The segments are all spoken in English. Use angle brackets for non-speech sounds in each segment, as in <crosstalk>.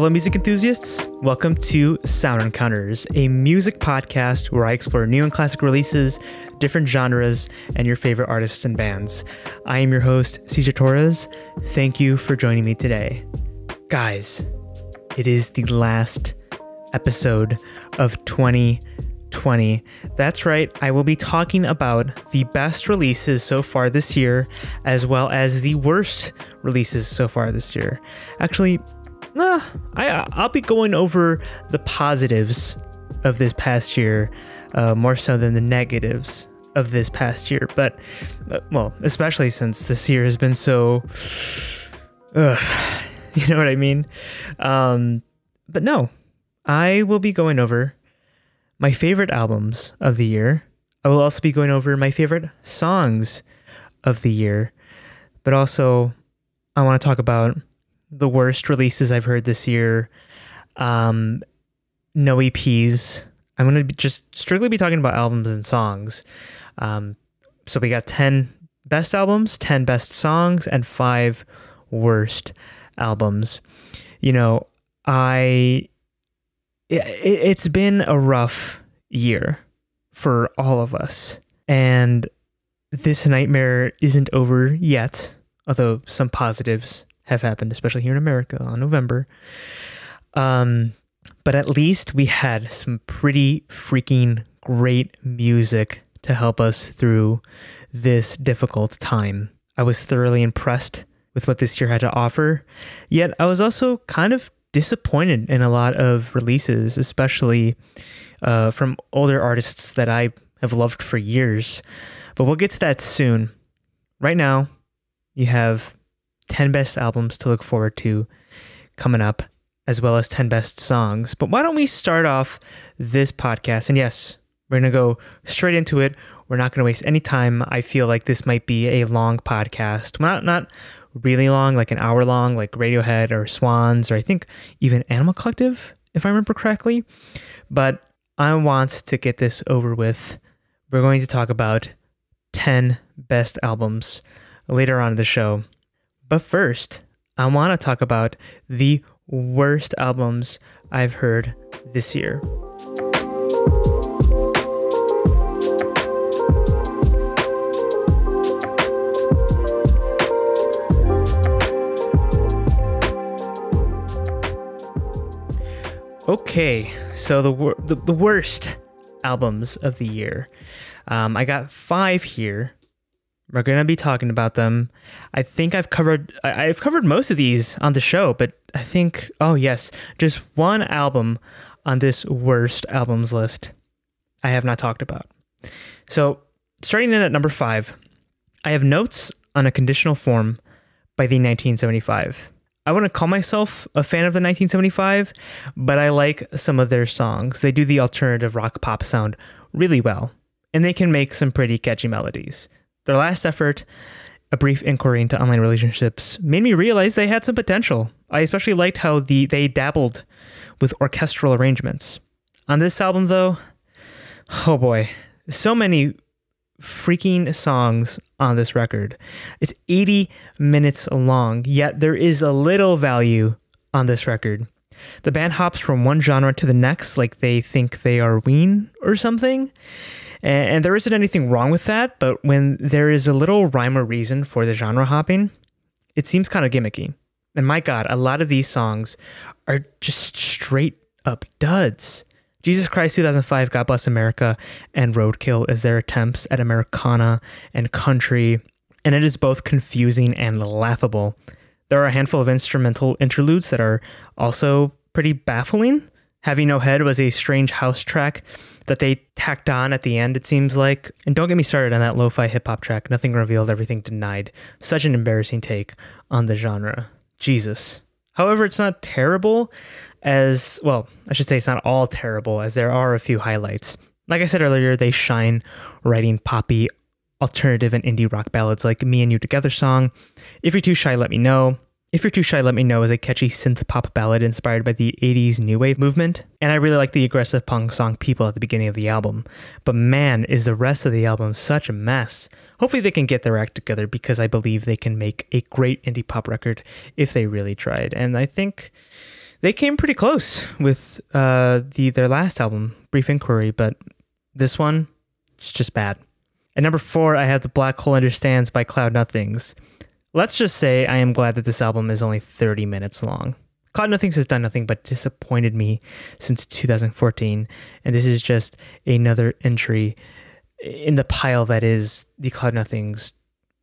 Hello, music enthusiasts. Welcome to Sound Encounters, a music podcast where I explore new and classic releases, different genres, and your favorite artists and bands. I am your host, Cesar Torres. Thank you for joining me today. Guys, it is the last episode of 2020. That's right, I will be talking about the best releases so far this year, as well as the worst releases so far this year. Actually, nah, I I'll be going over the positives of this past year uh, more so than the negatives of this past year. But uh, well, especially since this year has been so, uh, <laughs> you know what I mean. Um, but no, I will be going over my favorite albums of the year. I will also be going over my favorite songs of the year, but also I want to talk about the worst releases I've heard this year. Um, no EPs. I'm going to just strictly be talking about albums and songs. Um, so we got 10 best albums, 10 best songs, and five worst albums. You know, I. It, it's been a rough year for all of us. And this nightmare isn't over yet, although some positives have happened, especially here in America on November. Um, but at least we had some pretty freaking great music to help us through this difficult time. I was thoroughly impressed with what this year had to offer, yet I was also kind of disappointed in a lot of releases, especially uh, from older artists that I have loved for years. But we'll get to that soon. Right now, you have 10 best albums to look forward to coming up, as well as 10 best songs. But why don't we start off this podcast? And yes, we're going to go straight into it. We're not going to waste any time. I feel like this might be a long podcast. Not, not really long, like an hour long, like Radiohead or Swans, or I think even Animal Collective, if I remember correctly. But I want to get this over with. We're going to talk about 10 best albums later on in the show. But first, I want to talk about the worst albums I've heard this year. Okay, so the, the, the worst albums of the year. Um, I got five here. We're gonna be talking about them. I think I've covered I, have covered most of these on the show, but I think oh yes, just one album on this worst albums list I have not talked about. So starting in at number five, I have notes on a conditional form by the 1975. I wouldn't call myself a fan of the 1975, but I like some of their songs. They do the alternative rock pop sound really well, and they can make some pretty catchy melodies. Their last effort, A Brief Inquiry into Online Relationships, made me realize they had some potential. I especially liked how the they dabbled with orchestral arrangements. On this album though, oh boy, so many freaking songs on this record. It's 80 minutes long, yet there is a little value on this record. The band hops from one genre to the next like they think they are Ween or something. And, and there isn't anything wrong with that, but when there is a little rhyme or reason for the genre hopping, it seems kind of gimmicky. And my God, a lot of these songs are just straight up duds. Jesus Christ 2005, God Bless America, and Roadkill as their attempts at Americana and country, and it is both confusing and laughable. There are a handful of instrumental interludes that are also pretty baffling. Having No Head was a strange house track that they tacked on at the end, it seems like. And don't get me started on that lo fi hip hop track, Nothing Revealed, Everything Denied. Such an embarrassing take on the genre. Jesus. However, it's not terrible as well, I should say it's not all terrible, as there are a few highlights. Like I said earlier, they shine writing poppy, alternative, and indie rock ballads like Me and You Together song. If you're too shy, let me know. If You're Too Shy, Let Me Know is a catchy synth pop ballad inspired by the 80s new wave movement, and I really like the aggressive punk song People at the beginning of the album. But man, is the rest of the album such a mess. Hopefully, they can get their act together because I believe they can make a great indie pop record if they really tried. And I think they came pretty close with uh, the their last album, Brief Inquiry, but this one, it's just bad. At number four, I have The Black Hole Understands by Cloud Nothings. Let's just say I am glad that this album is only 30 minutes long. Cloud Nothings has done nothing but disappointed me since 2014, and this is just another entry in the pile that is the Cloud Nothings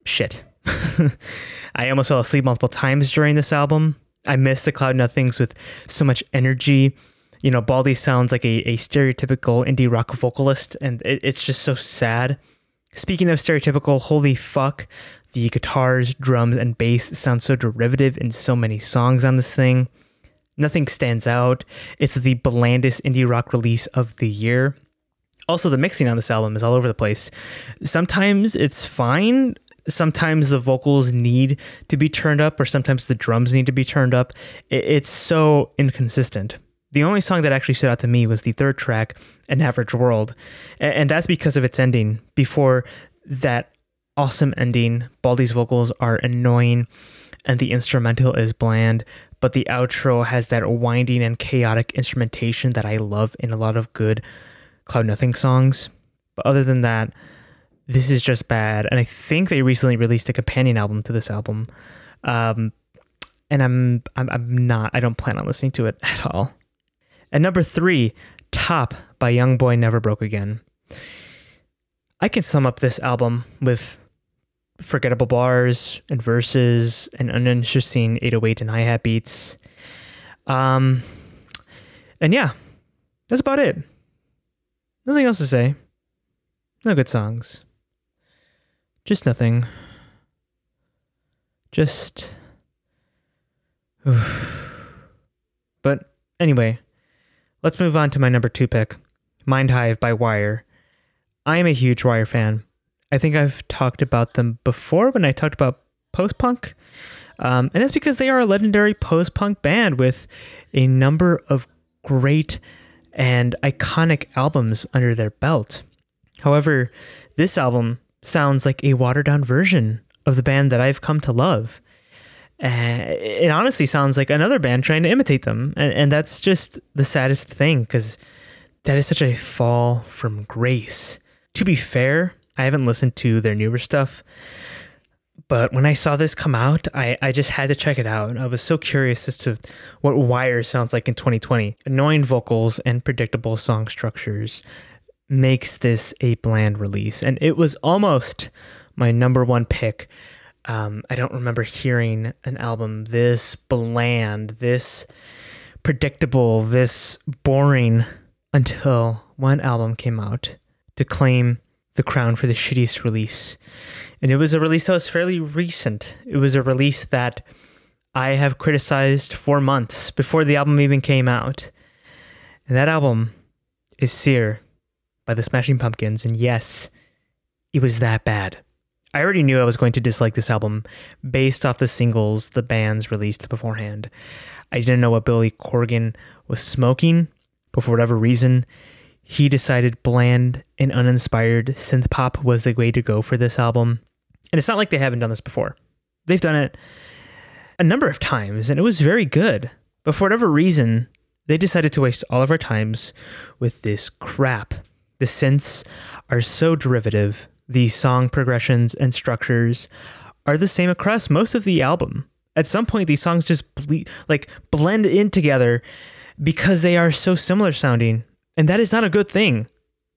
shit. <laughs> I almost fell asleep multiple times during this album. I miss the Cloud Nothings with so much energy. You know, Baldi sounds like a, a stereotypical indie rock vocalist, and it, it's just so sad. Speaking of stereotypical, holy fuck, the guitars, drums, and bass sound so derivative in so many songs on this thing. Nothing stands out. It's the blandest indie rock release of the year. Also, the mixing on this album is all over the place. Sometimes it's fine. Sometimes the vocals need to be turned up, or sometimes the drums need to be turned up. It's so inconsistent. The only song that actually stood out to me was the third track, An Average World. And that's because of its ending. Before that awesome ending, Baldi's vocals are annoying and the instrumental is bland, but the outro has that winding and chaotic instrumentation that I love in a lot of good Cloud Nothing songs. But other than that, this is just bad. And I think they recently released a companion album to this album. Um, and I'm, I'm I'm not I don't plan on listening to it <laughs> at all. And number three, Top by YoungBoy Never Broke Again. I can sum up this album with forgettable bars and verses and uninteresting 808 and hi-hat beats. Um, and yeah, that's about it. Nothing else to say. No good songs. Just nothing. Just. but anyway, Let's move on to my number two pick, Mind Hive by Wire. I am a huge Wire fan. I think I've talked about them before when I talked about post punk. Um, and that's because they are a legendary post punk band with a number of great and iconic albums under their belt. However, this album sounds like a watered down version of the band that I've come to love. Uh, it honestly sounds like another band trying to imitate them. And, and that's just the saddest thing because that is such a fall from grace. To be fair, I haven't listened to their newer stuff, but when I saw this come out, I, I just had to check it out. I was so curious as to what Wire sounds like in 2020. Annoying vocals and predictable song structures makes this a bland release. And it was almost my number one pick um, I don't remember hearing an album this bland, this predictable, this boring until one album came out to claim the crown for the shittiest release. And it was a release that was fairly recent. It was a release that I have criticized for months before the album even came out. And that album is Cyr by the Smashing Pumpkins. And yes, it was that bad. I already knew I was going to dislike this album based off the singles the bands released beforehand. I didn't know what Billy Corgan was smoking, but for whatever reason, he decided bland and uninspired synth pop was the way to go for this album. And it's not like they haven't done this before. They've done it a number of times and it was very good. But for whatever reason, they decided to waste all of our times with this crap. The synths are so derivative the song progressions and structures are the same across most of the album. At some point, these songs just ble- like blend in together because they are so similar sounding, and that is not a good thing.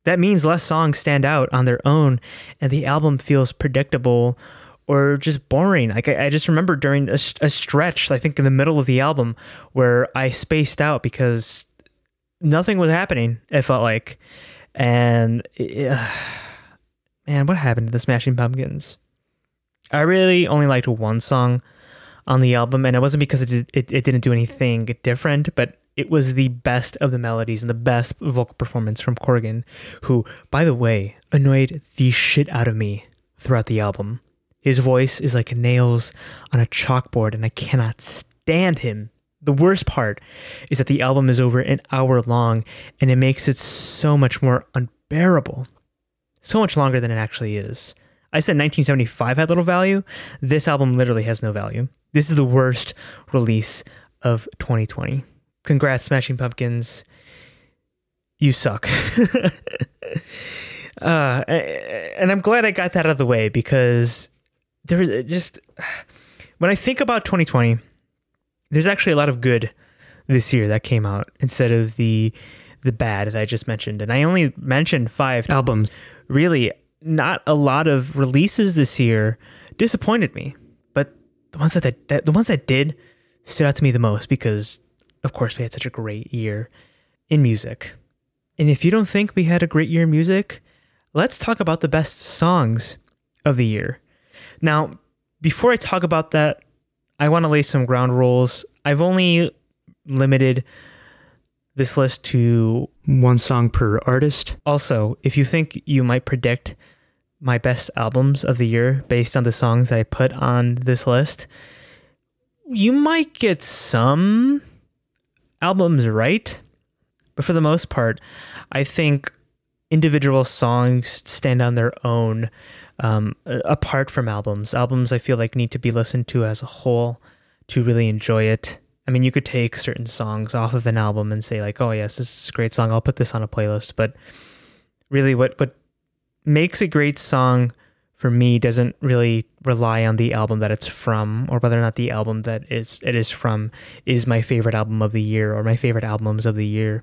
That means less songs stand out on their own, and the album feels predictable or just boring. Like I, I just remember during a, a, stretch, I think in the middle of the album, where I spaced out because nothing was happening. It felt like, and. Uh, <sighs> man, what happened to the Smashing Pumpkins? I really only liked one song on the album, and it wasn't because it, did, it, it didn't do anything different, but it was the best of the melodies and the best vocal performance from Corgan, who, by the way, annoyed the shit out of me throughout the album. His voice is like nails on a chalkboard, and I cannot stand him. The worst part is that the album is over an hour long, and it makes it so much more unbearable so much longer than it actually is. I said 1975 had little value. This album literally has no value. This is the worst release of 2020. Congrats, Smashing Pumpkins. You suck. <laughs> uh, and I'm glad I got that out of the way because there's just when I think about 2020, there's actually a lot of good this year that came out instead of the the bad that I just mentioned. And I only mentioned five albums. Really, not a lot of releases this year disappointed me. But the ones that, that the ones that did stood out to me the most because of course we had such a great year in music. And if you don't think we had a great year in music, let's talk about the best songs of the year. Now, before I talk about that, I want to lay some ground rules. I've only limited this list to one song per artist. Also, if you think you might predict my best albums of the year based on the songs that I put on this list, you might get some albums right. But for the most part, I think individual songs stand on their own um, apart from albums. Albums I feel like need to be listened to as a whole to really enjoy it. I mean, you could take certain songs off of an album and say like, "Oh yes, this is a great song. I'll put this on a playlist." But really, what what makes a great song for me doesn't really rely on the album that it's from or whether or not the album that is it is from is my favorite album of the year or my favorite albums of the year.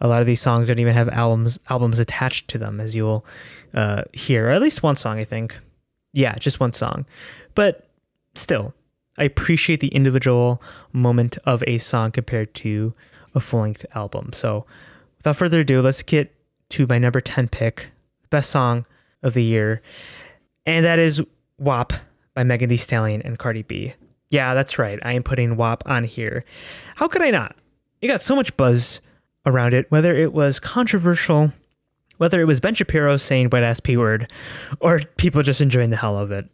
A lot of these songs don't even have albums albums attached to them, as you'll uh, hear. Or at least one song, I think. Yeah, just one song. But still, I appreciate the individual moment of a song compared to a full length album. So, without further ado, let's get to my number 10 pick, best song of the year and that is WAP by Megan Thee Stallion and Cardi B. Yeah, that's right. I am putting WAP on here. How could I not? It got so much buzz around it, whether it was controversial, whether it was Ben Shapiro saying wet ass P word, or people just enjoying the hell of it.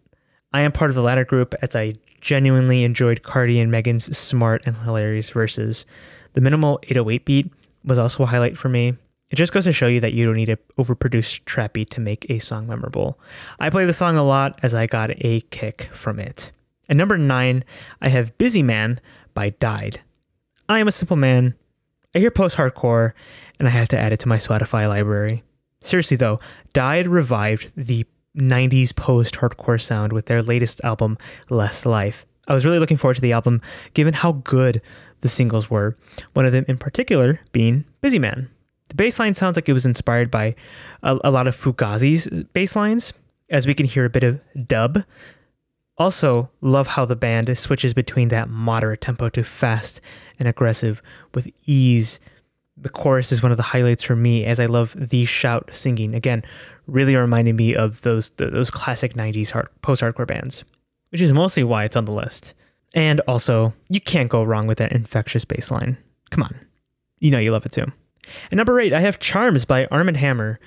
I am part of the latter group as I genuinely enjoyed Cardi and Megan's smart and hilarious verses. The minimal 808 beat was also a highlight for me. It just goes to show you that you don't need to overproduce trap beat to make a song memorable. I play the song a lot as I got a kick from it. At number nine, I have Busy Man by Died. I am a simple man. I hear post hardcore, and I have to add it to my Spotify library. Seriously though, Died revived the 90s post hardcore sound with their latest album, Less Life. I was really looking forward to the album given how good the singles were, one of them in particular being Busy Man. The bass line sounds like it was inspired by a, a lot of Fugazi's bass lines, as we can hear a bit of dub. Also, love how the band switches between that moderate tempo to fast and aggressive with ease. The chorus is one of the highlights for me as I love the shout singing. Again, really reminding me of those those classic 90s hard, post-hardcore bands, which is mostly why it's on the list. And also, you can't go wrong with that infectious bass line. Come on. You know you love it too. And number eight, I have Charms by Armand Hammer.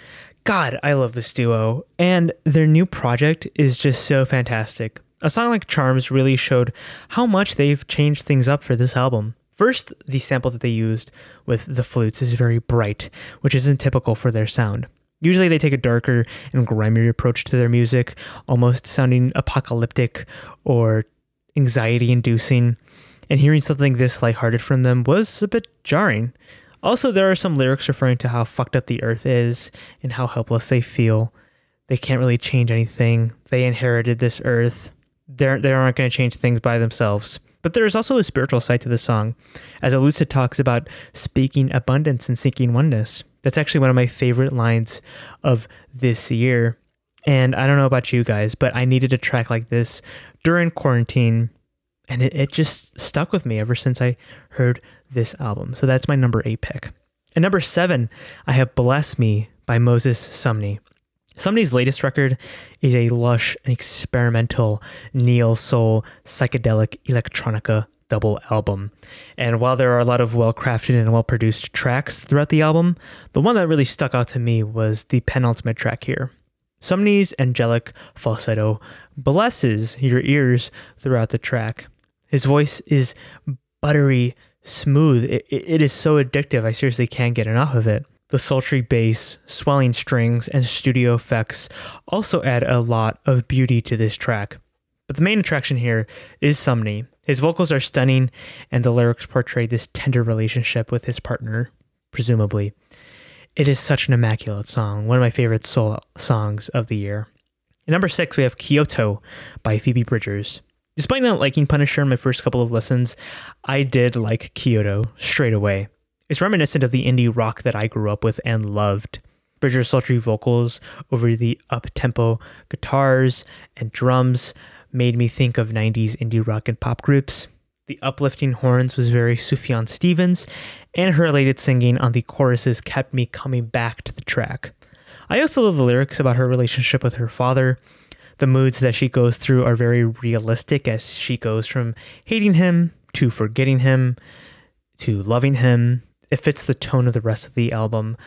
God, I love this duo, and their new project is just so fantastic. A song like Charms really showed how much they've changed things up for this album. First, the sample that they used with the flutes is very bright, which isn't typical for their sound. Usually, they take a darker and grimier approach to their music, almost sounding apocalyptic or anxiety inducing. And hearing something this lighthearted from them was a bit jarring. Also, there are some lyrics referring to how fucked up the earth is and how helpless they feel. They can't really change anything. They inherited this earth. They're, they aren't going to change things by themselves. But there is also a spiritual side to the song, as Elucid talks about speaking abundance and seeking oneness. That's actually one of my favorite lines of this year. And I don't know about you guys, but I needed a track like this during quarantine and it, it just stuck with me ever since I heard this album. So that's my number eight pick. And number seven, I have Bless Me by Moses Sumney. Sumney's latest record is a lush and experimental neo soul psychedelic electronica double album. And while there are a lot of well crafted and well produced tracks throughout the album, the one that really stuck out to me was the penultimate track here. Sumney's angelic falsetto blesses your ears throughout the track. His voice is buttery smooth. It, it is so addictive. I seriously can't get enough of it. The sultry bass, swelling strings, and studio effects also add a lot of beauty to this track. But the main attraction here is Sumney. His vocals are stunning, and the lyrics portray this tender relationship with his partner, presumably. It is such an immaculate song, one of my favorite soul songs of the year. At number six, we have Kyoto by Phoebe Bridgers. Despite not liking Punisher in my first couple of listens, I did like Kyoto straight away. It's reminiscent of the indie rock that I grew up with and loved. Bridger's sultry vocals over the up tempo guitars and drums made me think of 90s indie rock and pop groups. The uplifting horns was very Sufjan Stevens, and her elated singing on the choruses kept me coming back to the track. I also love the lyrics about her relationship with her father. The moods that she goes through are very realistic as she goes from hating him to forgetting him to loving him. It fits the tone of the rest of the album,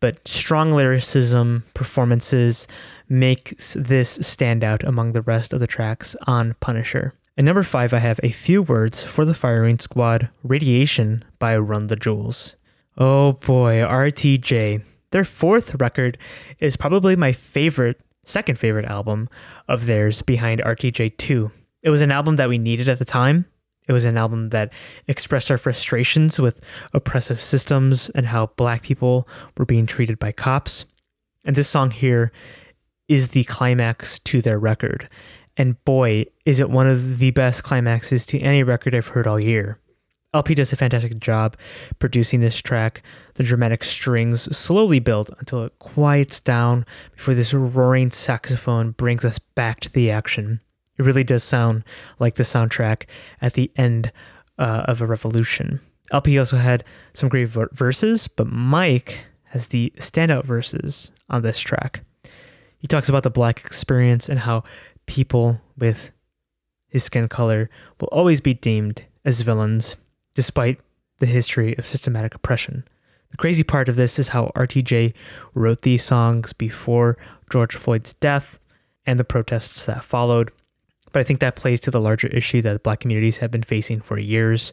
but strong lyricism, performances makes this stand out among the rest of the tracks on Punisher. At number five, I have a few words for the firing squad Radiation by Run the Jewels. Oh boy, RTJ. Their fourth record is probably my favorite, second favorite album of theirs behind RTJ 2. It was an album that we needed at the time. It was an album that expressed our frustrations with oppressive systems and how black people were being treated by cops. And this song here is the climax to their record. And boy, is it one of the best climaxes to any record I've heard all year. El-P does a fantastic job producing this track. The dramatic strings slowly build until it quiets down before this roaring saxophone brings us back to the action. It really does sound like the soundtrack at the end uh, of a revolution. El-P also had some great ver- verses, but Mike has the standout verses on this track. He talks about the black experience and how people with his skin color will always be deemed as villains, despite the history of systematic oppression. The crazy part of this is how RTJ wrote these songs before George Floyd's death and the protests that followed. But I think that plays to the larger issue that black communities have been facing for years.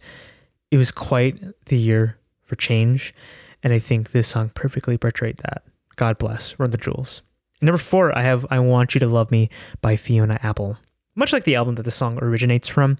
It was quite the year for change, and I think this song perfectly portrayed that. God bless. Run the jewels. Number four, I have I Want You to Love Me by Fiona Apple. Much like the album that the song originates from,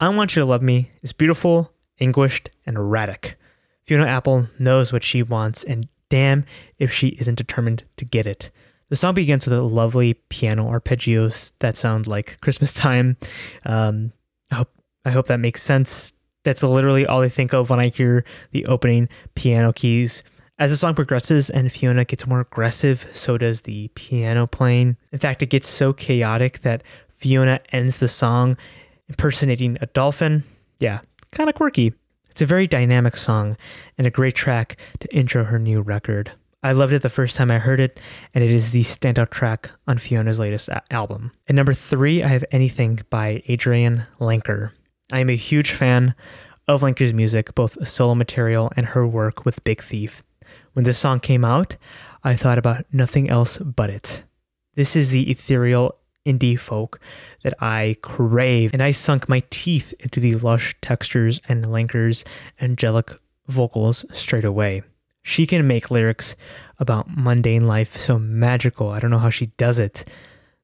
I Want You to Love Me is beautiful, anguished, and erratic. Fiona Apple knows what she wants, and damn if she isn't determined to get it. The song begins with a lovely piano arpeggios that sound like Christmas time. Um, I hope I hope that makes sense. That's literally all I think of when I hear the opening piano keys. As the song progresses and Fiona gets more aggressive, so does the piano playing. In fact, it gets so chaotic that Fiona ends the song impersonating a dolphin. Yeah, kind of quirky. It's a very dynamic song and a great track to intro her new record. I loved it the first time I heard it, and it is the standout track on Fiona's latest a- album. At number three, I have Anything by Adrianne Lenker. I am a huge fan of Lenker's music, both solo material and her work with Big Thief. When this song came out, I thought about nothing else but it. This is the ethereal indie folk that I crave, and I sunk my teeth into the lush textures and Lenker's angelic vocals straight away. She can make lyrics about mundane life so magical. I don't know how she does it.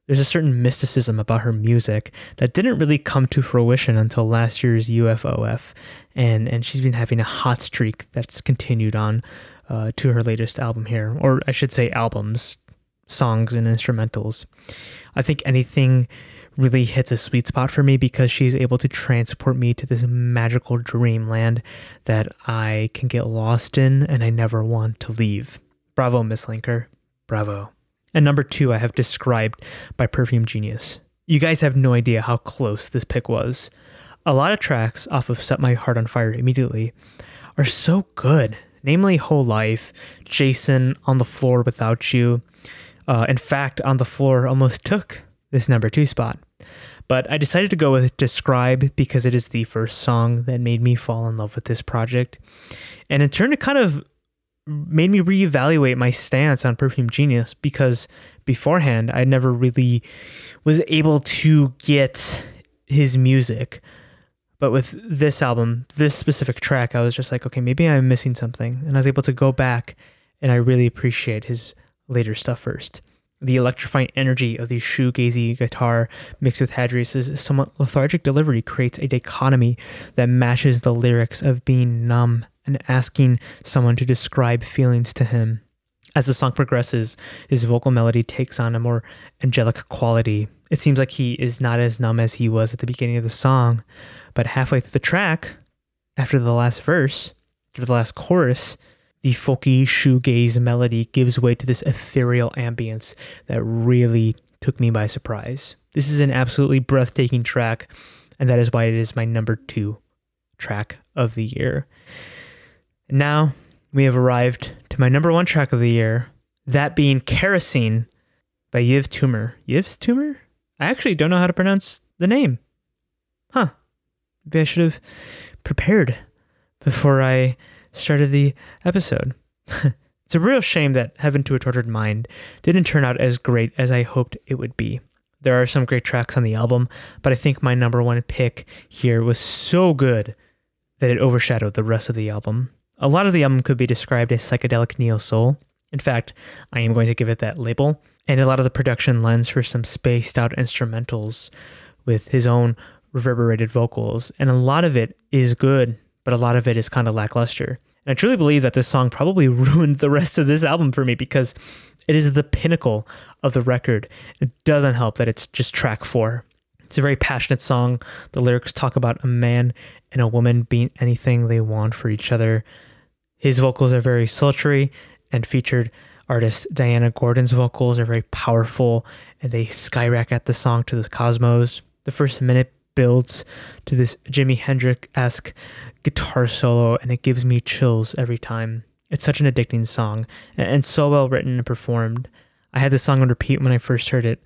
There's a certain mysticism about her music that didn't really come to fruition until last year's UFOF, and and she's been having a hot streak that's continued on uh, to her latest album here, or I should say albums, songs and instrumentals. I think anything really hits a sweet spot for me because she's able to transport me to this magical dreamland that I can get lost in and I never want to leave. Bravo, Miss Lenker. Bravo. And number two, I have described by Perfume Genius. You guys have no idea how close this pick was. A lot of tracks off of Set My Heart on Fire immediately are so good namely Whole Life, Jason, On the Floor Without You. Uh, in fact, On the Floor almost took this number two spot. But I decided to go with Describe because it is the first song that made me fall in love with this project. And in turn, it kind of made me reevaluate my stance on Perfume Genius because beforehand, I never really was able to get his music. But with this album, this specific track, I was just like, okay, maybe I'm missing something. And I was able to go back and I really appreciate his later stuff first. The electrifying energy of the shoegazy guitar mixed with Hadreas's somewhat lethargic delivery creates a dichotomy that matches the lyrics of being numb and asking someone to describe feelings to him. As the song progresses, his vocal melody takes on a more angelic quality. It seems like he is not as numb as he was at the beginning of the song, but halfway through the track, after the last verse, after the last chorus, the folky shoegaze melody gives way to this ethereal ambience that really took me by surprise. This is an absolutely breathtaking track, and that is why it is my number two track of the year. Now we have arrived to my number one track of the year, that being Kerosene by Yiv Tumor. Yiv's Tumor? I actually don't know how to pronounce the name. Huh. Maybe I should have prepared before I started the episode. <laughs> it's a real shame that Heaven to a Tortured Mind didn't turn out as great as I hoped it would be. There are some great tracks on the album, but I think my number one pick here was so good that it overshadowed the rest of the album. A lot of the album could be described as psychedelic neo soul. In fact, I am going to give it that label. And a lot of the production lends for some spaced out instrumentals with his own reverberated vocals. And a lot of it is good, but a lot of it is kind of lackluster. And I truly believe that this song probably <laughs> ruined the rest of this album for me because it is the pinnacle of the record. It doesn't help that it's just track four. It's a very passionate song. The lyrics talk about a man and a woman being anything they want for each other. His vocals are very sultry, and featured artist Diana Gordon's vocals are very powerful and they skyrocket the song to the cosmos. The first minute builds to this Jimi Hendrix esque guitar solo, and it gives me chills every time. It's such an addicting song and, so well written and performed. I had this song on repeat when I first heard it.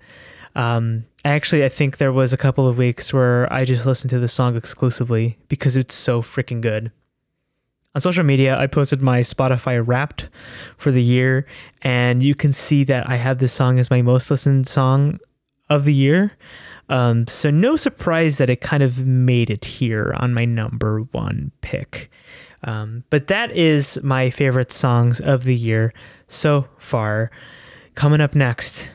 Um, actually, I think there was a couple of weeks where I just listened to the song exclusively because it's so freaking good. On social media, I posted my Spotify Wrapped for the year, and you can see that I have this song as my most listened song of the year. Um, so no surprise that it kind of made it here on my number one pick. Um, but that is my favorite songs of the year so far. Coming up next,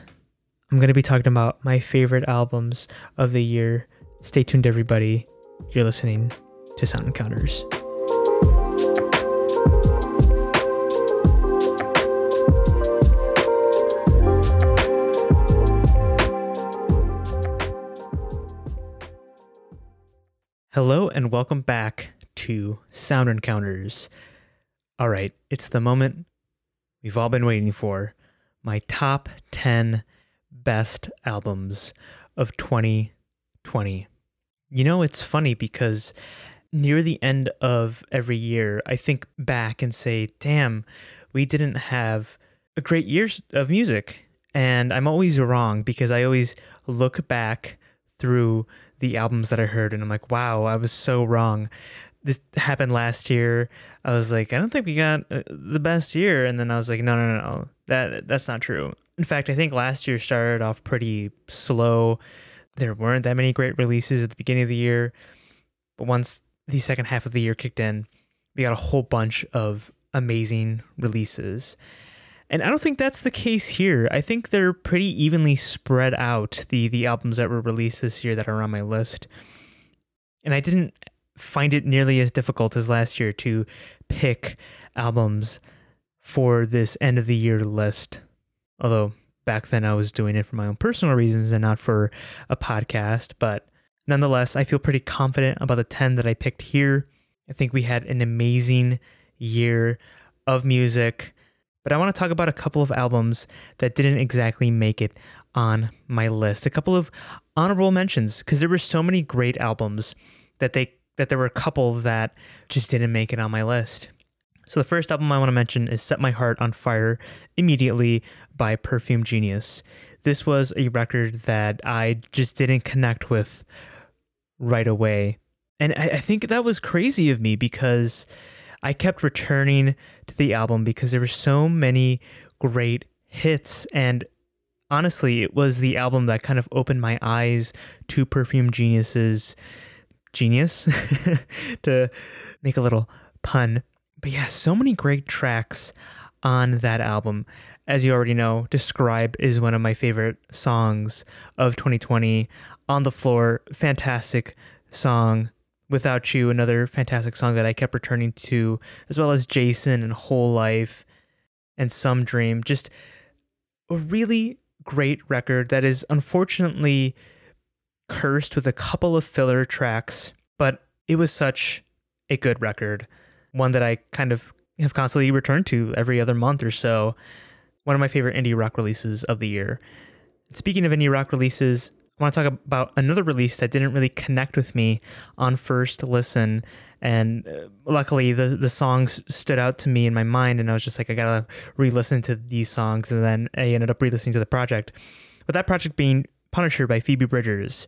I'm going to be talking about my favorite albums of the year. Stay tuned, everybody. You're listening to Sound Encounters. Hello and welcome back to Sound Encounters. All right, it's the moment we've all been waiting for my top 10 best albums of 2020. You know, it's funny because near the end of every year, I think back and say, damn, we didn't have a great year of music. And I'm always wrong because I always look back through the albums that I heard, and I'm like, wow, I was so wrong. This happened last year. I was like, I don't think we got uh, the best year, and then I was like, no, no, no, no, that that's not true. In fact, I think last year started off pretty slow. There weren't that many great releases at the beginning of the year, but once the second half of the year kicked in, we got a whole bunch of amazing releases. And I don't think that's the case here. I think they're pretty evenly spread out, the the albums that were released this year that are on my list. And I didn't find it nearly as difficult as last year to pick albums for this end of the year list. Although back then I was doing it for my own personal reasons and not for a podcast, but nonetheless, I feel pretty confident about the 10 that I picked here. I think we had an amazing year of music but I want to talk about a couple of albums that didn't exactly make it on my list. A couple of honorable mentions because there were so many great albums that they that there were a couple that just didn't make it on my list. So the first album I want to mention is Set My Heart on Fire Immediately by Perfume Genius. This was a record that I just didn't connect with right away. And I, I think that was crazy of me because I kept returning to the album because there were so many great hits and honestly it was the album that kind of opened my eyes to perfume geniuses genius <laughs> to make a little pun but yeah so many great tracks on that album as you already know, Describe is one of my favorite songs of 2020. On the Floor, fantastic song. Without You, another fantastic song that I kept returning to, as well as Jason and Whole Life and Some Dream. Just a really great record that is unfortunately cursed with a couple of filler tracks, but it was such a good record. One that I kind of have constantly returned to every other month or so. One of my favorite indie rock releases of the year. Speaking of indie rock releases, I want to talk about another release that didn't really connect with me on first listen. And uh, luckily, the, the songs stood out to me in my mind, and I was just like, I gotta re listen to these songs. And then I ended up re listening to the project. But that project being Punisher by Phoebe Bridgers.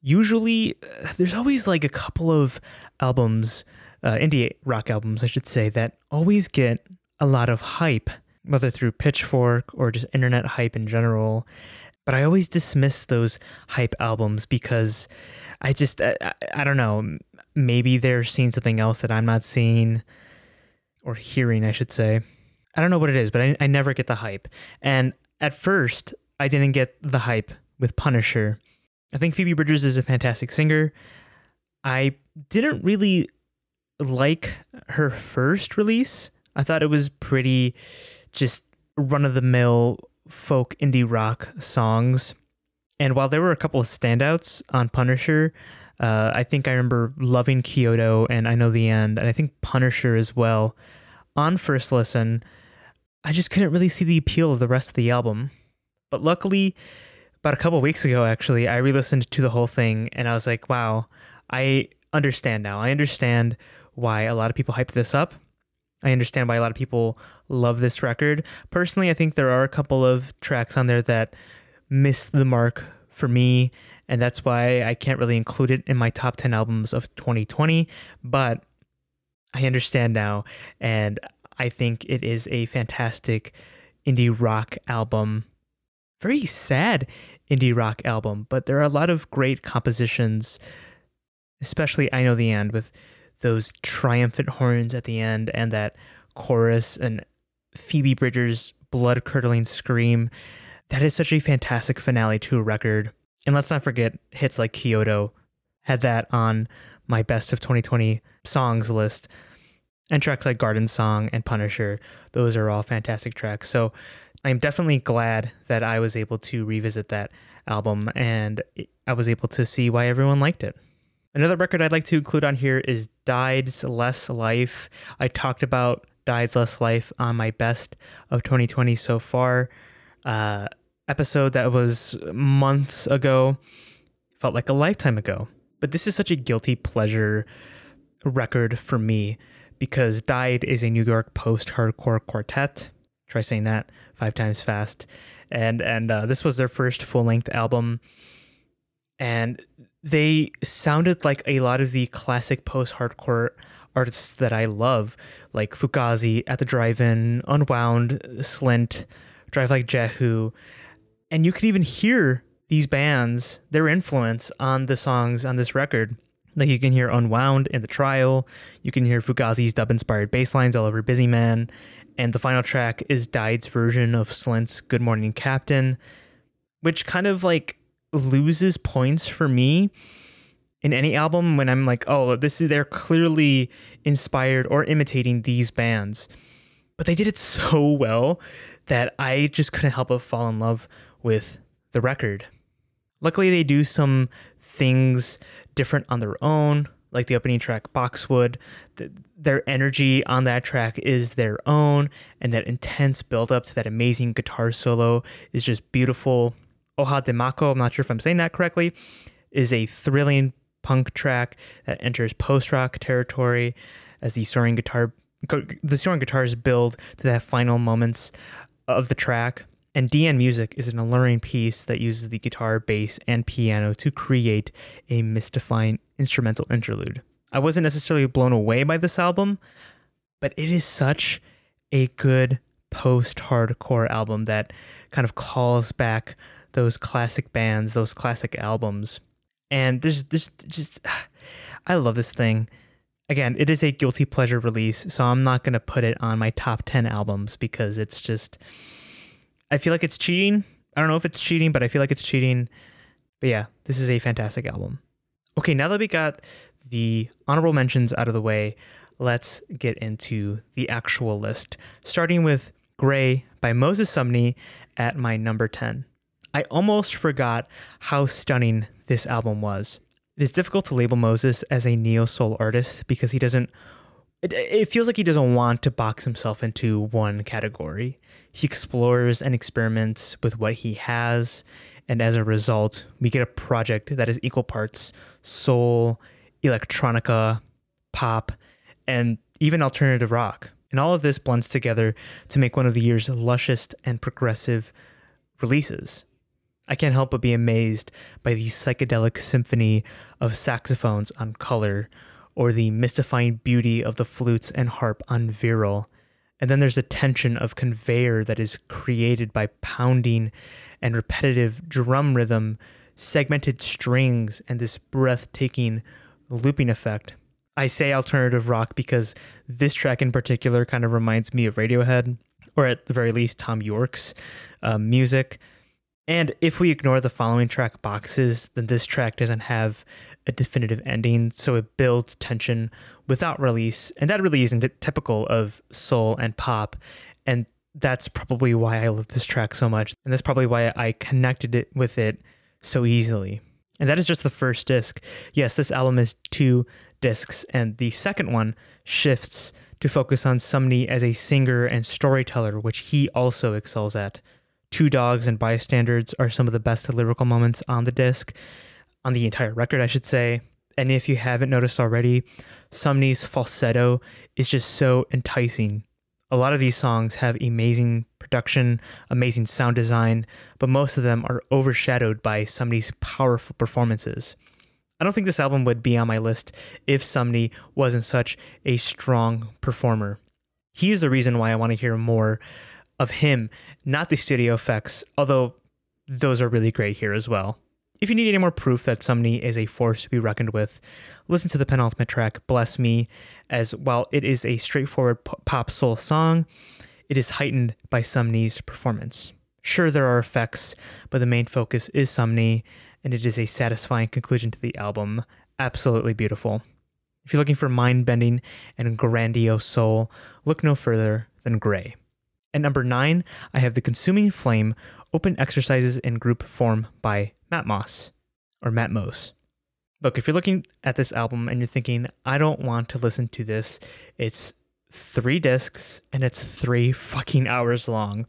Usually, uh, there's always like a couple of albums, uh, indie rock albums, I should say, that always get a lot of hype, whether through Pitchfork or just internet hype in general but I always dismiss those hype albums because I just I, I, don't know maybe they're seeing something else that I'm not seeing or hearing I should say. I don't know what it is but I, I never get the hype. And at first I didn't get the hype with Punisher. I think Phoebe Bridgers is a fantastic singer. I didn't really like her first release. I thought it was pretty just run of the mill folk indie rock songs. And while there were a couple of standouts on Punisher, uh, I think I remember loving Kyoto and I Know the End, and I think Punisher as well. On first listen, I just couldn't really see the appeal of the rest of the album. But luckily, about a couple weeks ago, actually, I re listened to the whole thing and I was like, wow, I understand now. I understand why a lot of people hyped this up. I understand why a lot of people love this record. Personally, I think there are a couple of tracks on there that miss the mark for me, and that's why I can't really include it in my top 10 albums of 2020. But I understand now, and I think it is a fantastic indie rock album. Very sad indie rock album, but there are a lot of great compositions, especially I Know the End with those triumphant horns at the end and that chorus and Phoebe Bridgers' blood curdling scream. That is such a fantastic finale to a record. And let's not forget hits like Kyoto. Had that on my best of 2020 songs list. And tracks like Garden Song and Punisher. Those are all fantastic tracks. So I'm definitely glad that I was able to revisit that album and I was able to see why everyone liked it. Another record I'd like to include on here is Died's Less Life. I talked about Died's Less Life on my best of 2020 so far. Uh, episode that was months ago. Felt like a lifetime ago. But this is such a guilty pleasure record for me because Died is a New York post-hardcore quartet. Try saying that five times fast. And and uh, this was their first full-length album and they sounded like a lot of the classic post-hardcore artists that I love, like Fugazi at the Drive-In, Unwound, Slint, Drive Like Jehu, and you could even hear these bands, their influence on the songs on this record. Like you can hear Unwound in the trial, you can hear Fugazi's dub-inspired bass lines all over Busy Man, and the final track is Died's version of Slint's Good Morning Captain, which kind of like loses points for me in any album when I'm like, oh, this is they're clearly inspired or imitating these bands. But they did it <laughs> so well that I just couldn't help but fall in love with the record. Luckily, they do some things different on their own, like the opening track Boxwood. The, their energy on that track is their own, and that intense build up to that amazing guitar solo is just beautiful. Oha de Mako, I'm not sure if I'm saying that correctly, is a thrilling punk track that enters post rock territory as the soaring guitar the soaring guitars build to that final moments of the track. And DN Music is an alluring piece that uses the guitar, bass, and piano to create a mystifying instrumental interlude. I wasn't necessarily blown away by this album, but it is such a good post hardcore album that kind of calls back those classic bands, those classic albums. And there's this just I love this thing. Again, it is a guilty pleasure release, so I'm not going to put it on my top 10 albums because it's just I feel like it's cheating. I don't know if it's cheating, but I feel like it's cheating. But yeah, this is a fantastic album. Okay, now that we got the honorable mentions out of the way, let's get into the actual list, starting with Gray by Moses Sumney at my number 10. I almost forgot how stunning this album was. It is difficult to label Moses as a neo soul artist because he doesn't. It, it feels like he doesn't want to box himself into one category. He explores and experiments with what he has, and as a result, we get a project that is equal parts soul, electronica, pop, and even alternative rock. And all of this blends together to make one of the year's lushest and progressive releases. I can't help but be amazed by the psychedelic symphony of saxophones on Color, or the mystifying beauty of the flutes and harp on Virile. And then there's the tension of conveyor that is created by pounding and repetitive drum rhythm, segmented strings, and this breathtaking looping effect. I say alternative rock because this track in particular kind of reminds me of Radiohead, or at the very least, Thom Yorke's uh, music. And if we ignore the following track boxes, then this track doesn't have a definitive ending, so it builds tension without release. And that really isn't typical of soul and pop. And that's probably why I love this track so much. And that's probably why I connected it with it so easily. And that is just the first disc. Yes, this album is two discs, and the second one shifts to focus on Sumney as a singer and storyteller, which he also excels at. Two Dogs and Bystanders are some of the best lyrical moments on the disc, on the entire record, I should say. And if you haven't noticed already, Sumney's falsetto is just so enticing. A lot of these songs have amazing production, amazing sound design, but most of them are overshadowed by Sumney's powerful performances. I don't think this album would be on my list if Sumney wasn't such a strong performer. He is the reason why I want to hear more of him, not the studio effects, although those are really great here as well. If you need any more proof that Sumney is a force to be reckoned with, listen to the penultimate track, Bless Me, as while it is a straightforward pop soul song, it is heightened by Sumney's performance. Sure, there are effects, but the main focus is Sumney, and it is a satisfying conclusion to the album. Absolutely beautiful. If you're looking for mind bending and grandiose soul, look no further than Gray. At number nine, I have The Consuming Flame Open Exercises in Group Form by Matt Matmos or Matmos. Look, if you're looking at this album and you're thinking, I don't want to listen to this, it's three discs and it's three <laughs> fucking hours long.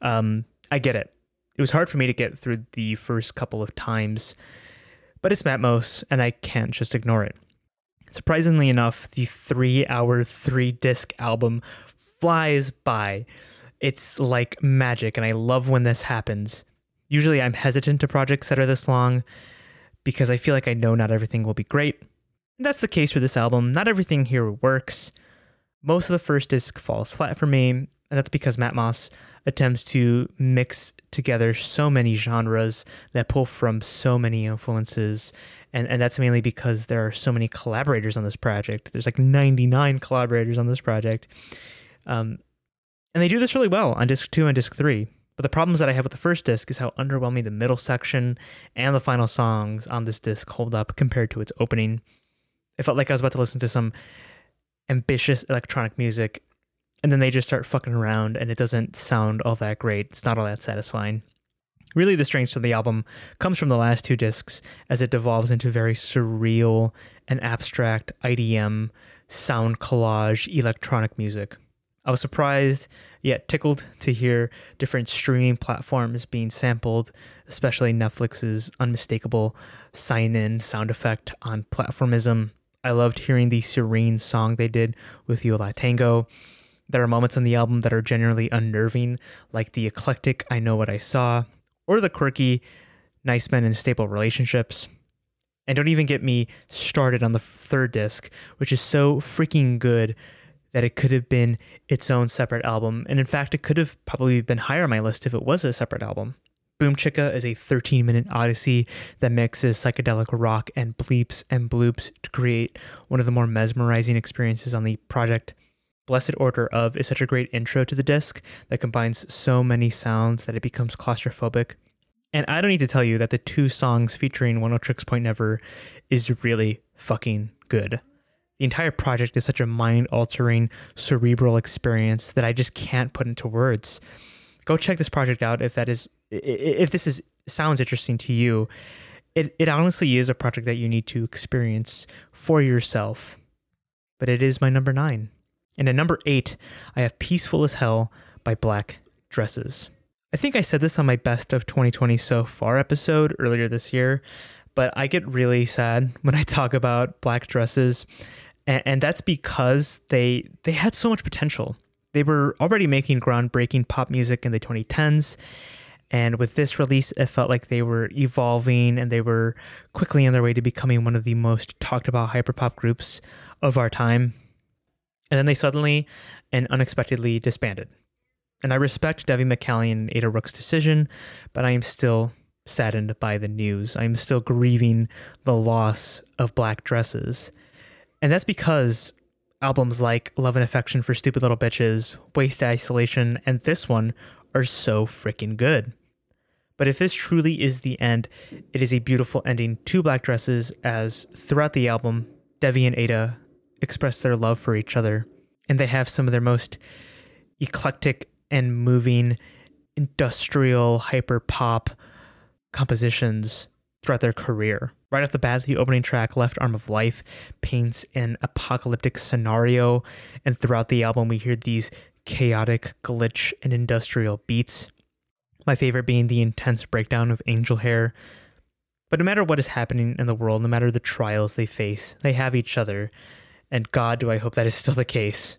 Um, I get it. It was hard for me to get through the first couple of times, but it's Matmos and I can't just ignore it. Surprisingly enough, the three hour, three disc album flies by. It's like magic, and I love when this happens. Usually, I'm hesitant to projects that are this long because I feel like I know not everything will be great. And that's the case for this album. Not everything here works. Most of the first disc falls flat for me, and that's because Matt Matmos attempts to mix together so many genres that pull from so many influences. And, and that's mainly because there are so many collaborators on this project. There's like 99 collaborators on this project. Um, and they do this really well on disc two and disc three. But the problems that I have with the first disc is how underwhelming the middle section and the final songs on this disc hold up compared to its opening. It felt like I was about to listen to some ambitious electronic music, and then they just start fucking around, and it doesn't sound all that great. It's not all that satisfying. Really, the strength of the album comes from the last two discs as it devolves into very surreal and abstract IDM sound collage electronic music. I was surprised yet tickled to hear different streaming platforms being sampled, especially Netflix's unmistakable sign in sound effect on platformism. I loved hearing the serene song they did with Yo La Tengo. There are moments on the album that are genuinely unnerving, like the eclectic I Know What I Saw, or the quirky Nice Men in Stable Relationships. And don't even get me started on the third disc, which is so freaking good that it could have been its own separate album. And in fact, it could have probably been higher on my list if it was a separate album. Boom Chicka is a 13 minute odyssey that mixes psychedelic rock and bleeps and bloops to create one of the more mesmerizing experiences on the project. Blessed Order of is such a great intro to the disc that combines so many sounds that it becomes claustrophobic. And I don't need to tell you that the two songs featuring Oneohtrix Point Never is really fucking good. The entire project is such a mind altering, cerebral experience that I just can't put into words. Go check this project out if that is if this is sounds interesting to you. It it honestly is a project that you need to experience for yourself. But it is my number 9. And at number 8, I have Peaceful as Hell by Black Dresses. I think I said this on my best of 2020 so far episode earlier this year, but I get really sad <laughs> when I talk about Black Dresses and, and that's because they they had so much potential. They were already making groundbreaking pop music in the 2010s, and with this release, it felt like they were evolving and they were quickly on their way to becoming one of the most talked about hyperpop groups of our time. And then they suddenly and unexpectedly disbanded. And I respect Devi McCallion and Ada Rook's decision, but I am still saddened by the news. I am still grieving the loss of black dresses. And that's because albums like Love and Affection for Stupid Little Bitches, Waste Isolation, and this one are so freaking good. But if this truly is the end, it is a beautiful ending to Black Dresses as throughout the album, Devi and Ada express their love for each other. And they have some of their most eclectic and moving industrial hyper pop compositions throughout their career. Right off the bat, the opening track, Left Arm of Life, paints an apocalyptic scenario, and throughout the album, we hear these chaotic, glitch, and industrial beats. My favorite being the intense breakdown of Angel Hair. But no matter what is happening in the world, no matter the trials they face, they have each other. And God, do I hope that is still the case.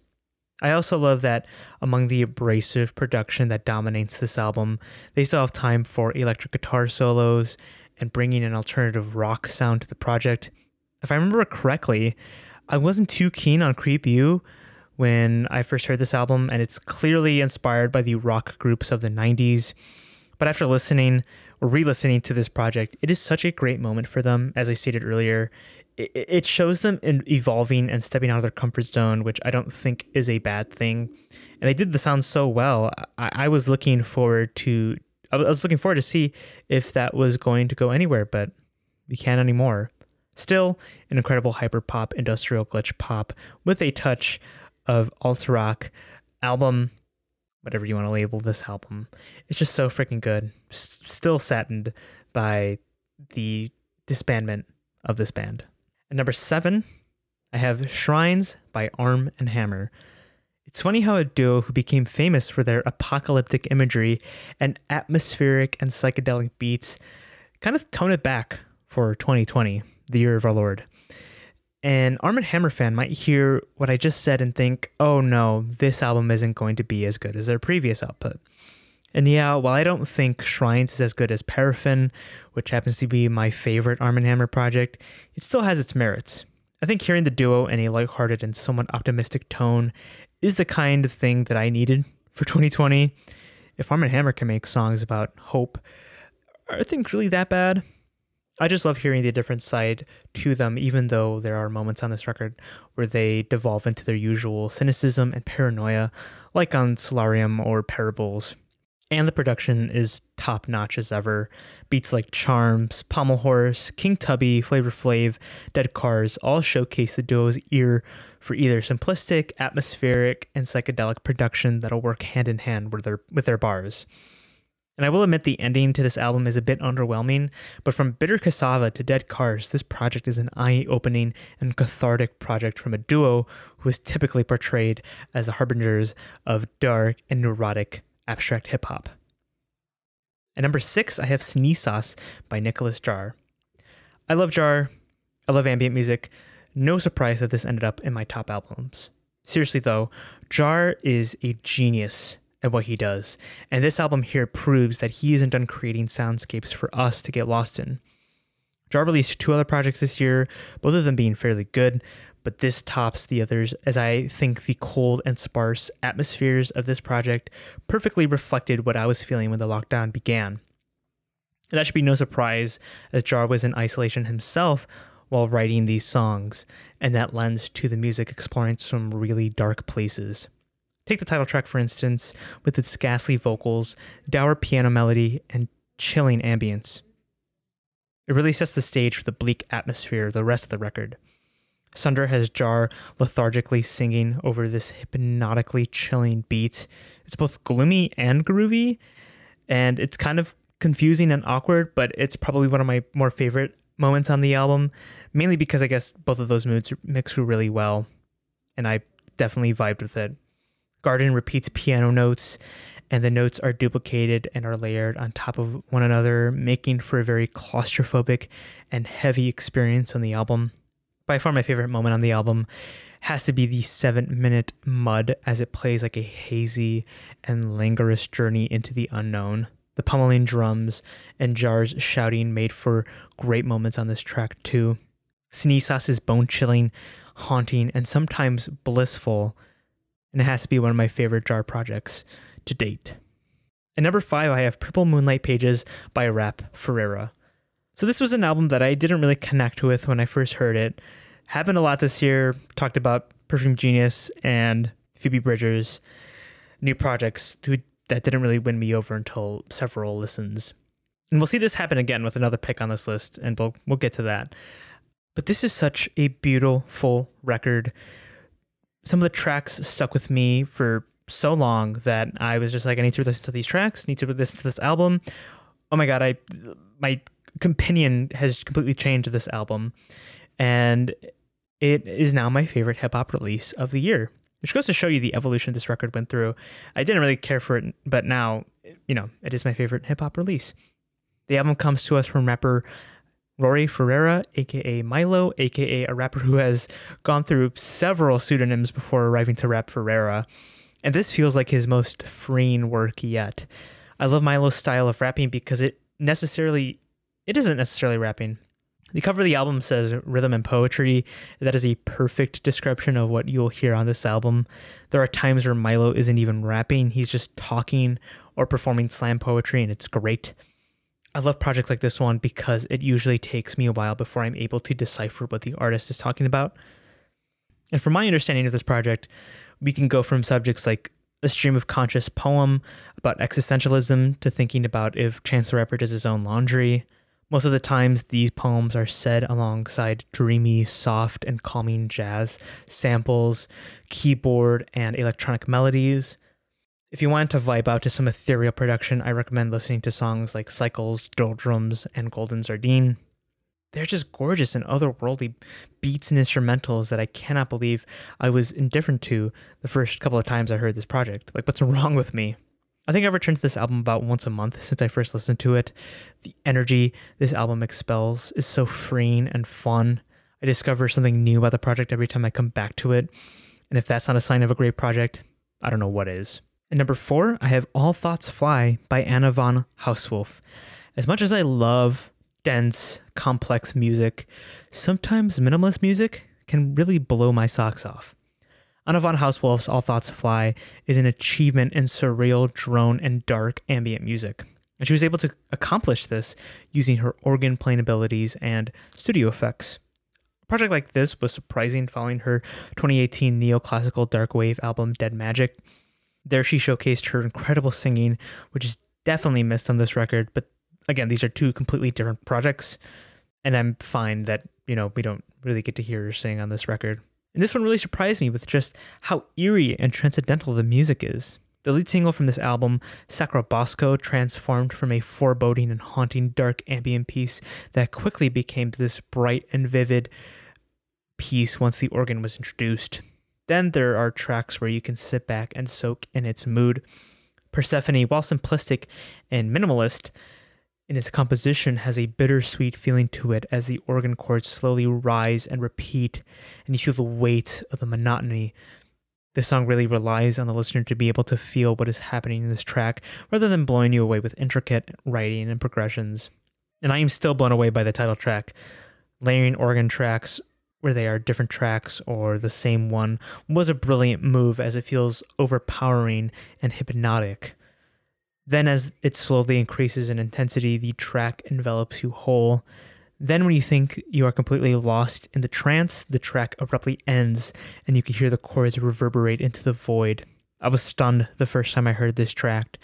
I also love that among the abrasive production that dominates this album, they still have time for electric guitar solos and bringing an alternative rock sound to the project. If I remember correctly, I wasn't too keen on Creep You when I first heard this album, and it's clearly inspired by the rock groups of the 90s. But after listening or re listening to this project, it is such a great moment for them. As I stated earlier, it shows them evolving and stepping out of their comfort zone, which I don't think is a bad thing. And they did the sound so well. I, was looking forward to I was looking forward to see if that was going to go anywhere, but we can't anymore. Still, an incredible hyper pop, industrial glitch pop with a touch of alt rock album, whatever you want to label this album. It's just so freaking good. S- still saddened by the disbandment of this band. At number seven, I have Shrines by Armand Hammer. It's funny how a duo who became famous for their apocalyptic imagery and atmospheric and psychedelic beats kind of tone it back for 2020, the year of our Lord. An Armand Hammer fan might hear what I just said and think, oh no, this album isn't going to be as good as their previous output. And yeah, while I don't think Shrines is as good as Paraffin, which happens to be my favorite Armand Hammer project, it still has its merits. I think hearing the duo in a lighthearted and somewhat optimistic tone is the kind of thing that I needed for 2020. If Armand Hammer can make songs about hope, are things really that bad? I just love hearing the different side to them, even though there are moments on this record where they devolve into their usual cynicism and paranoia, like on Solarium or Parables. And the production is top notch as ever. Beats like Charms, Pommel Horse, King Tubby, Flavor Flav, Dead Cars all showcase the duo's ear for either simplistic, atmospheric, and psychedelic production that'll work hand in hand with their with their bars. And I will admit the ending to this album is a bit underwhelming, but from Bitter Cassava to Dead Cars, this project is an eye-opening and cathartic project from a duo who is typically portrayed as the harbingers of dark and neurotic abstract hip hop. At number six, I have Cenizas by Nicolas Jaar. I love Jaar. I love ambient music. No surprise that this ended up in my top albums. Seriously, though, Jaar is a genius at what he does, and this album here proves that he isn't done creating soundscapes for us to get lost in. Jaar released two other projects this year, both of them being fairly good, but this tops the others as I think the cold and sparse atmospheres of this project perfectly reflected what I was feeling when the lockdown began. And that should be no surprise, as Jaar was in isolation himself while writing these songs, and that lends to the music exploring some really dark places. Take the title track, for instance, with its ghastly vocals, dour piano melody, and chilling ambience. It really sets the stage for the bleak atmosphere of the rest of the record. Sunder has Jaar lethargically singing over this hypnotically chilling beat. It's both gloomy and groovy, and it's kind of confusing and awkward, but it's probably one of my more favorite moments on the album, mainly because I guess both of those moods mix really well, and I definitely vibed with it. Garden repeats piano notes, and the notes are duplicated and are layered on top of one another, making for a very claustrophobic and heavy experience on the album. By far, my favorite moment on the album has to be the seven minute mud as it plays like a hazy and languorous journey into the unknown. The pummeling drums and Jaar's shouting made for great moments on this track, too. Cenizas is bone chilling, haunting, and sometimes blissful, and it has to be one of my favorite Jaar projects to date. At number five, I have Purple Moonlight Pages by Rap Ferreira. So this was an album that I didn't really connect with when I first heard it. Happened a lot this year. Talked about Perfume Genius and Phoebe Bridgers, new projects who that didn't really win me over until several listens. And we'll see this happen again with another pick on this list, and we'll we'll get to that. But this is such a beautiful record. Some of the tracks stuck with me for so long that I was just like, I need to listen to these tracks, need to listen to this album. Oh my god, I my opinion has completely changed this album, and it is now my favorite hip hop release of the year which goes to show you the evolution this record went through. I didn't really care for it, but now, you know, it is my favorite hip hop release. The album comes to us from rapper Rory Ferreira, aka Milo, aka a rapper who has gone through several pseudonyms before arriving to Rap Ferreira. And this feels like his most freeing work yet. I love Milo's style of rapping because it necessarily it isn't necessarily rapping. The cover of the album says rhythm and poetry. That is a perfect description of what you'll hear on this album. There are times where Milo isn't even rapping, he's just talking or performing slam poetry, and it's great. I love projects like this one because it usually takes me a while before I'm able to decipher what the artist is talking about. And from my understanding of this project, we can go from subjects like a stream of conscious poem about existentialism to thinking about if Chance the Rapper does his own laundry most of the times, these poems are said alongside dreamy, soft, and calming jazz samples, keyboard, and electronic melodies. If you want to vibe out to some ethereal production, I recommend listening to songs like Cycles, Doldrums, and Golden Sardine. They're just gorgeous and otherworldly beats and instrumentals that I cannot believe I was indifferent to the first couple of times I heard this project. Like, what's wrong with me? I think I've returned to this album about once a month since I first listened to it. The energy this album expels is so freeing and fun. I discover something new about the project every time I come back to it. And if that's not a sign of a great project, I don't know what is. And number four, I have All Thoughts Fly by Anna von Hausswolff. As much as I love dense, complex music, sometimes minimalist music can really blow my socks off. Anna von Hausswolff's All Thoughts Fly is an achievement in surreal, drone, and dark ambient music. And she was able to accomplish this using her organ playing abilities and studio effects. A project like this was surprising following her 2018 neoclassical dark wave album Dead Magic. There she showcased her incredible singing, which is definitely missed on this record, but again, these are two completely different projects, and I'm fine that, you know, we don't really get to hear her sing on this record. And this one really surprised me with just how eerie and transcendental the music is. The lead single from this album, Sacrobosco, transformed from a foreboding and haunting dark ambient piece that quickly became this bright and vivid piece once the organ was introduced. Then there are tracks where you can sit back and soak in its mood. Persephone, while simplistic and minimalist, in its composition has a bittersweet feeling to it as the organ chords slowly rise and repeat, and you feel the weight of the monotony. The song really relies on the listener to be able to feel what is happening in this track rather than blowing you away with intricate writing and progressions. And I am still blown away by the title track. Layering organ tracks where they are different tracks or the same one was a brilliant move as it feels overpowering and hypnotic. Then, as it slowly increases in intensity, the track envelops you whole. Then, when you think you are completely lost in the trance, the track abruptly ends and you can hear the chords reverberate into the void. I was stunned the first time I heard this track,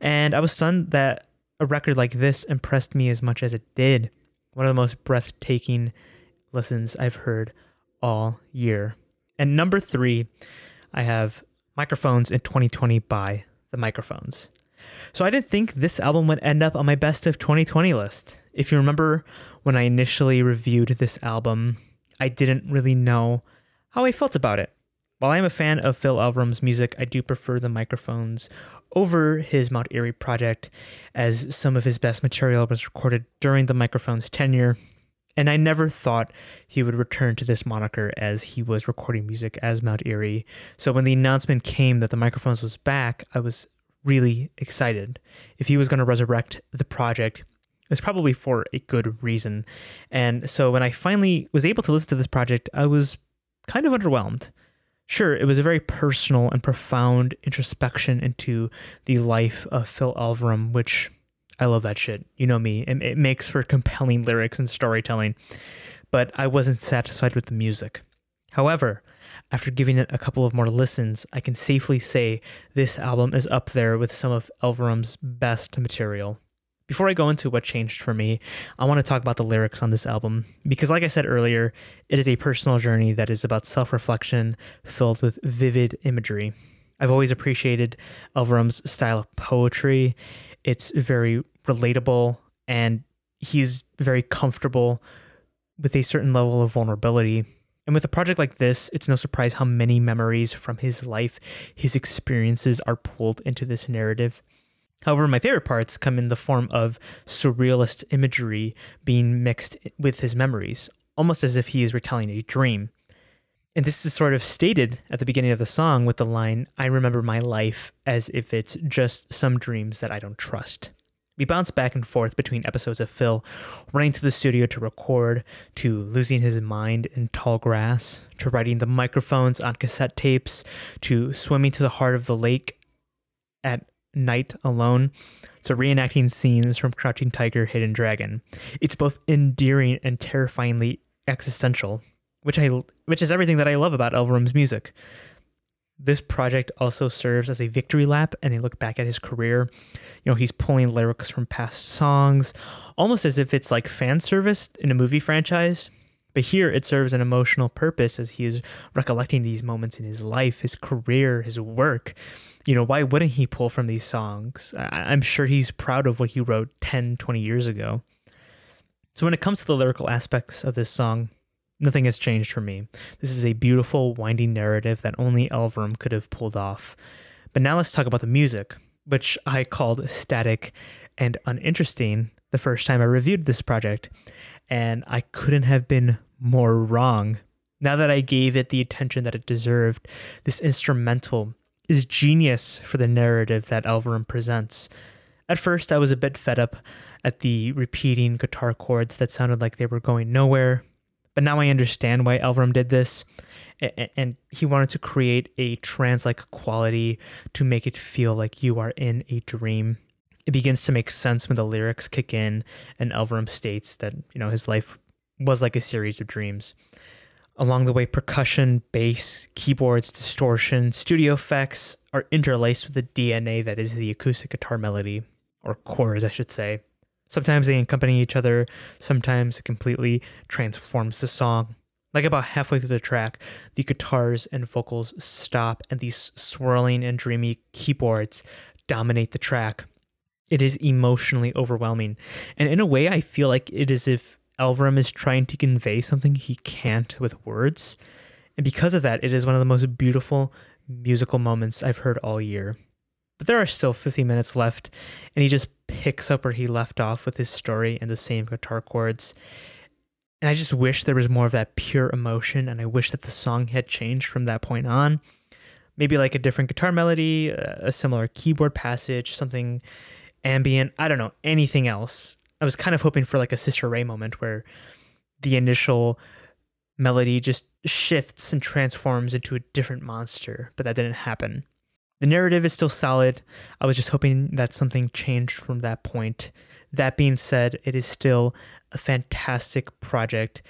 and I was stunned that a record like this impressed me as much as it did. One of the most breathtaking listens I've heard all year. And number three, I have Microphones in 2020 by The Microphones. So I didn't think this album would end up on my best of 2020 list. If you remember when I initially reviewed this album, I didn't really know how I felt about it. While I am a fan of Phil Elverum's music, I do prefer the microphones over his Mount Eerie project, as some of his best material was recorded during the microphone's tenure. And I never thought he would return to this moniker as he was recording music as Mount Eerie. So when the announcement came that the microphones was back, I was really excited. If he was going to resurrect the project, it was probably for a good reason. And so when I finally was able to listen to this project, I was kind of underwhelmed. Sure, it was a very personal and profound introspection into the life of Phil Elverum, which I love that shit. You know me. It, it makes for compelling lyrics and storytelling. But I wasn't satisfied with the music. However, after giving it a couple of more listens, I can safely say this album is up there with some of Elverum's best material. Before I go into what changed for me, I want to talk about the lyrics on this album because, like I said earlier, it is a personal journey that is about self reflection filled with vivid imagery. I've always appreciated Elverum's style of poetry. It's very relatable and he's very comfortable with a certain level of vulnerability. And with a project like this, it's no surprise how many memories from his life, his experiences are pulled into this narrative. However, my favorite parts come in the form of surrealist imagery being mixed with his memories, almost as if he is retelling a dream. And this is sort of stated at the beginning of the song with the line, I remember my life as if it's just some dreams that I don't trust. We bounce back and forth between episodes of Phil running to the studio to record, to losing his mind in tall grass, to writing the microphones on cassette tapes, to swimming to the heart of the lake at night alone, to reenacting scenes from Crouching Tiger, Hidden Dragon. It's both endearing and terrifyingly existential, which I which is everything that I love about Elverum's music. This project also serves as a victory lap and a look back at his career. You know, he's pulling lyrics from past songs, almost as if it's like fan service in a movie franchise. But here it serves an emotional purpose as he is recollecting these moments in his life, his career, his work. You know, why wouldn't he pull from these songs? I'm sure he's proud of what he wrote 10, 20 years ago. So when it comes to the lyrical aspects of this song, nothing has changed for me. This is a beautiful, winding narrative that only Elverum could have pulled off. But now let's talk about the music, which I called static and uninteresting the first time I reviewed this project, and I couldn't have been more wrong. Now that I gave it the attention that it deserved, this instrumental is genius for the narrative that Elverum presents. At first, I was a bit fed up at the repeating guitar chords that sounded like they were going nowhere, but now I understand why Elverum did this. And he wanted to create a trance like quality to make it feel like you are in a dream. It begins to make sense when the lyrics kick in and Elverum states that, you know, his life was like a series of dreams. Along the way, percussion, bass, keyboards, distortion, studio effects are interlaced with the DNA that is the acoustic guitar melody, or chords, I should say. Sometimes they accompany each other, sometimes it completely transforms the song. Like about halfway through the track, the guitars and vocals stop, and these swirling and dreamy keyboards dominate the track. It is emotionally overwhelming. And in a way, I feel like it is if Elverum is trying to convey something he can't with words. And because of that, it is one of the most beautiful musical moments I've heard all year. But there are still 50 minutes left, and he just picks up where he left off with his story and the same guitar chords. And I just wish there was more of that pure emotion, and I wish that the song had changed from that point on. Maybe like a different guitar melody, a similar keyboard passage, something ambient, I don't know, anything else. I was kind of hoping for like a Sister Ray moment where the initial melody just shifts and transforms into a different monster, but that didn't happen. The narrative is still solid. I was just hoping that something changed from that point. That being said, it is still a fantastic project.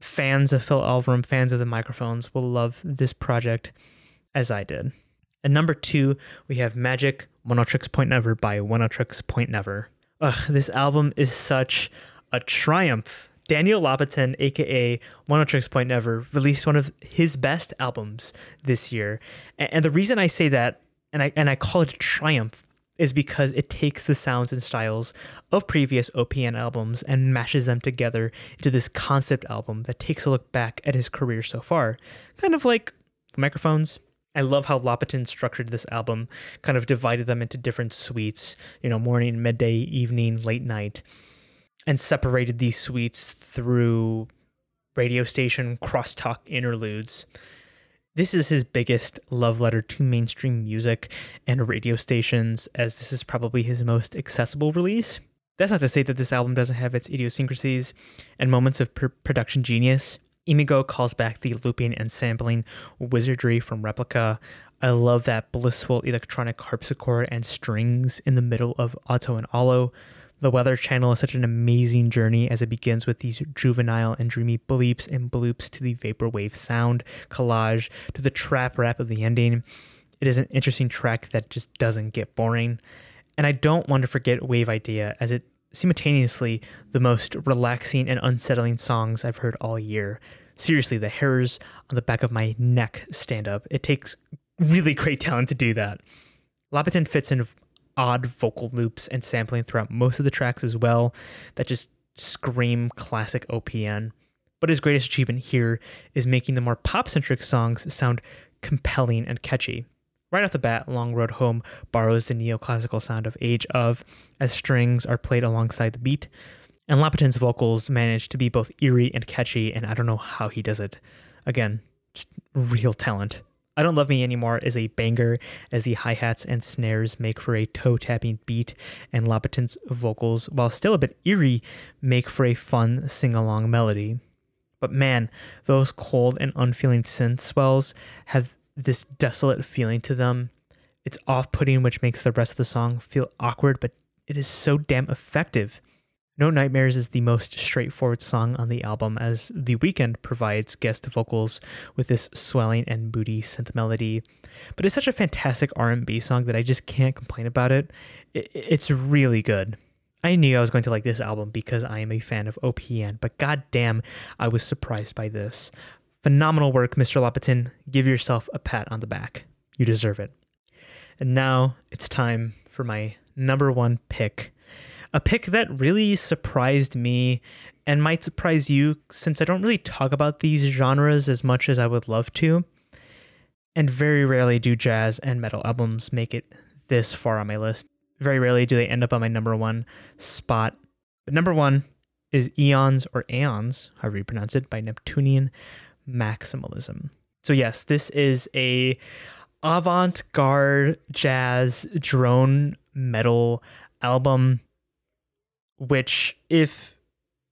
Fans of Phil Elverum, fans of the microphones will love this project as I did. And number two, we have Magic Oneohtrix Point Never by Oneohtrix Point Never. Ugh, this album is such a triumph. Daniel Lopatin, aka Oneohtrix Point Never, released one of his best albums this year. And the reason I say that, and I and I call it a triumph, is because it takes the sounds and styles of previous OPN albums and mashes them together into this concept album that takes a look back at his career so far. Kind of like the microphones, I love how Lopatin structured this album, kind of divided them into different suites, you know, morning, midday, evening, late night, and separated these suites through radio station crosstalk interludes. This is his biggest love letter to mainstream music and radio stations, as this is probably his most accessible release. That's not to say that this album doesn't have its idiosyncrasies and moments of pr- production genius. Imago calls back the looping and sampling wizardry from Replica. I love that blissful electronic harpsichord and strings in the middle of Auto and Allo. The Weather Channel is such an amazing journey as it begins with these juvenile and dreamy bleeps and bloops to the vaporwave sound collage to the trap rap of the ending. It is an interesting track that just doesn't get boring. And I don't want to forget Wave Idea as it simultaneously the most relaxing and unsettling songs I've heard all year. Seriously, the hairs on the back of my neck stand up. It takes really great talent to do that. Lopatin fits in odd vocal loops and sampling throughout most of the tracks as well that just scream classic OPN. But his greatest achievement here is making the more pop centric songs sound compelling and catchy. Right off the bat, Long Road Home borrows the neoclassical sound of Age of, as strings are played alongside the beat. And Lopatin's vocals manage to be both eerie and catchy, and I don't know how he does it. Again, real talent. I Don't Love Me Anymore is a banger as the hi hats and snares make for a toe tapping beat, and Lopatin's vocals, while still a bit eerie, make for a fun sing along melody. But man, those cold and unfeeling synth swells have this desolate feeling to them. It's off putting, which makes the rest of the song feel awkward, but it is so damn effective. No Nightmares is the most straightforward song on the album, as The Weeknd provides guest vocals with this swelling and moody synth melody. But it's such a fantastic R&B song that I just can't complain about it. It's really good. I knew I was going to like this album because I am a fan of OPN, but goddamn, I was surprised by this. Phenomenal work, Mr. Lopatin. Give yourself a pat on the back. You deserve it. And now it's time for my number one pick. A pick that really surprised me and might surprise you since I don't really talk about these genres as much as I would love to. And very rarely do jazz and metal albums make it this far on my list. Very rarely do they end up on my number one spot. But number one is Eons or Aeons, however you pronounce it, by Neptunian maximalism. So yes, this is a avant-garde jazz drone metal album which if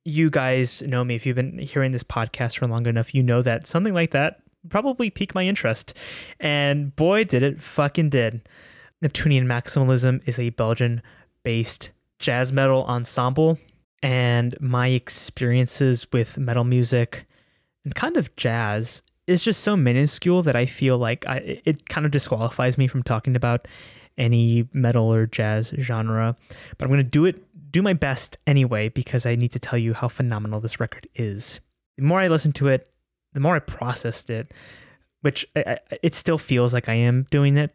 you guys know me if you've been hearing this podcast for long enough you know that something like that probably piqued my interest and boy did it fucking did neptunian maximalism is a belgian based jazz metal ensemble and my experiences with metal music and kind of jazz is just so minuscule that I feel like I, it kind of disqualifies me from talking about any metal or jazz genre. But I'm going to do it, do my best anyway, because I need to tell you how phenomenal this record is. The more I listened to it, the more I processed it, which I, it still feels like I am doing it.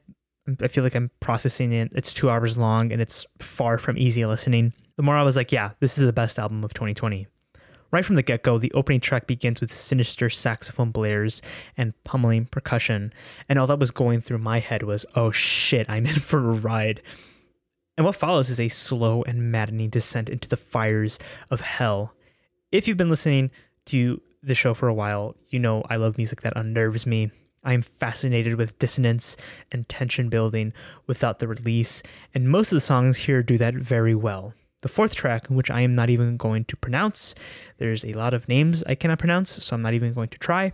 I feel like I'm processing it. It's two hours long and it's far from easy listening. The more I was like, yeah, this is the best album of 2020. Right from the get go, the opening track begins with sinister saxophone blares and pummeling percussion, and all that was going through my head was, oh shit, I'm in for a ride. And what follows is a slow and maddening descent into the fires of hell. If you've been listening to the show for a while, you know I love music that unnerves me. I am fascinated with dissonance and tension building without the release, and most of the songs here do that very well. The fourth track, which I am not even going to pronounce, there's a lot of names I cannot pronounce, so I'm not even going to try.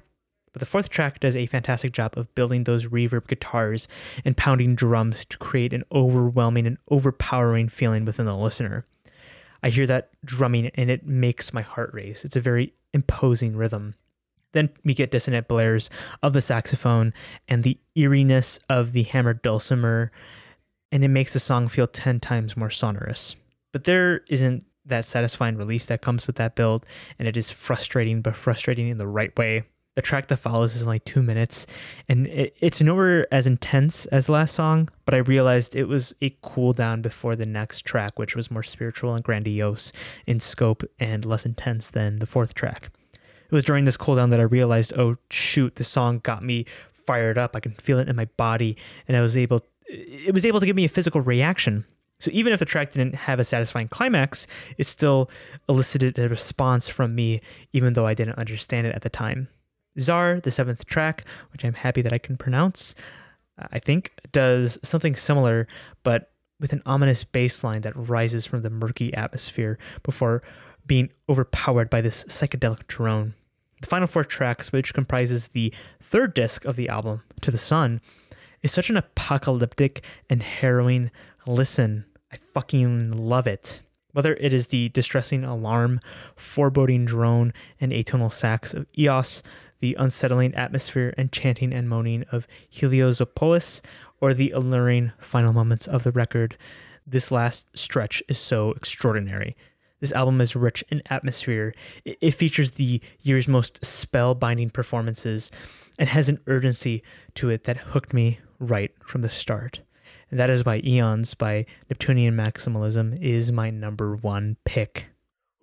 But the fourth track does a fantastic job of building those reverb guitars and pounding drums to create an overwhelming and overpowering feeling within the listener. I hear that drumming and it makes my heart race. It's a very imposing rhythm. Then we get dissonant blares of the saxophone and the eeriness of the hammered dulcimer, and it makes the song feel 10 times more sonorous. But there isn't that satisfying release that comes with that build, and it is frustrating, but frustrating in the right way. The track that follows is only two minutes, and it, it's nowhere as intense as the last song, but I realized it was a cool down before the next track, which was more spiritual and grandiose in scope and less intense than the fourth track. It was during this cool down that I realized, oh shoot, the song got me fired up. I can feel it in my body, and I was able, it was able to give me a physical reaction. So even if the track didn't have a satisfying climax, it still elicited a response from me, even though I didn't understand it at the time. Czar, the seventh track, which I'm happy that I can pronounce, I think does something similar, but with an ominous bass line that rises from the murky atmosphere before being overpowered by this psychedelic drone. The final four tracks, which comprises the third disc of the album, To the Sun, is such an apocalyptic and harrowing listen. I fucking love it. Whether it is the distressing alarm, foreboding drone, and atonal sax of Eos, the unsettling atmosphere and chanting and moaning of Heliozopolis, or the alluring final moments of the record, this last stretch is so extraordinary. This album is rich in atmosphere. It features the year's most spellbinding performances and has an urgency to it that hooked me right from the start. And that is why Eons by Neptunian Maximalism is my number one pick.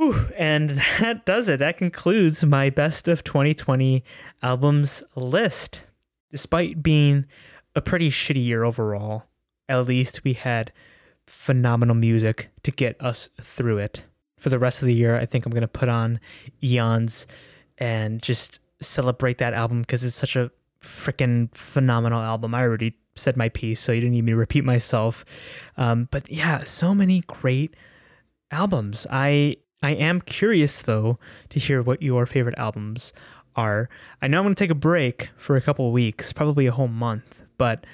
Whew, and that does it. That concludes my best of 2020 albums list. Despite being a pretty shitty year overall, at least we had phenomenal music to get us through it. For the rest of the year, I think I'm going to put on Eons and just celebrate that album because it's such a freaking phenomenal album. I already said my piece, so you didn't need me to repeat myself. Um, but yeah, so many great albums. I I am curious though to hear what your favorite albums are. I know I'm going to take a break for a couple weeks, probably a whole month, but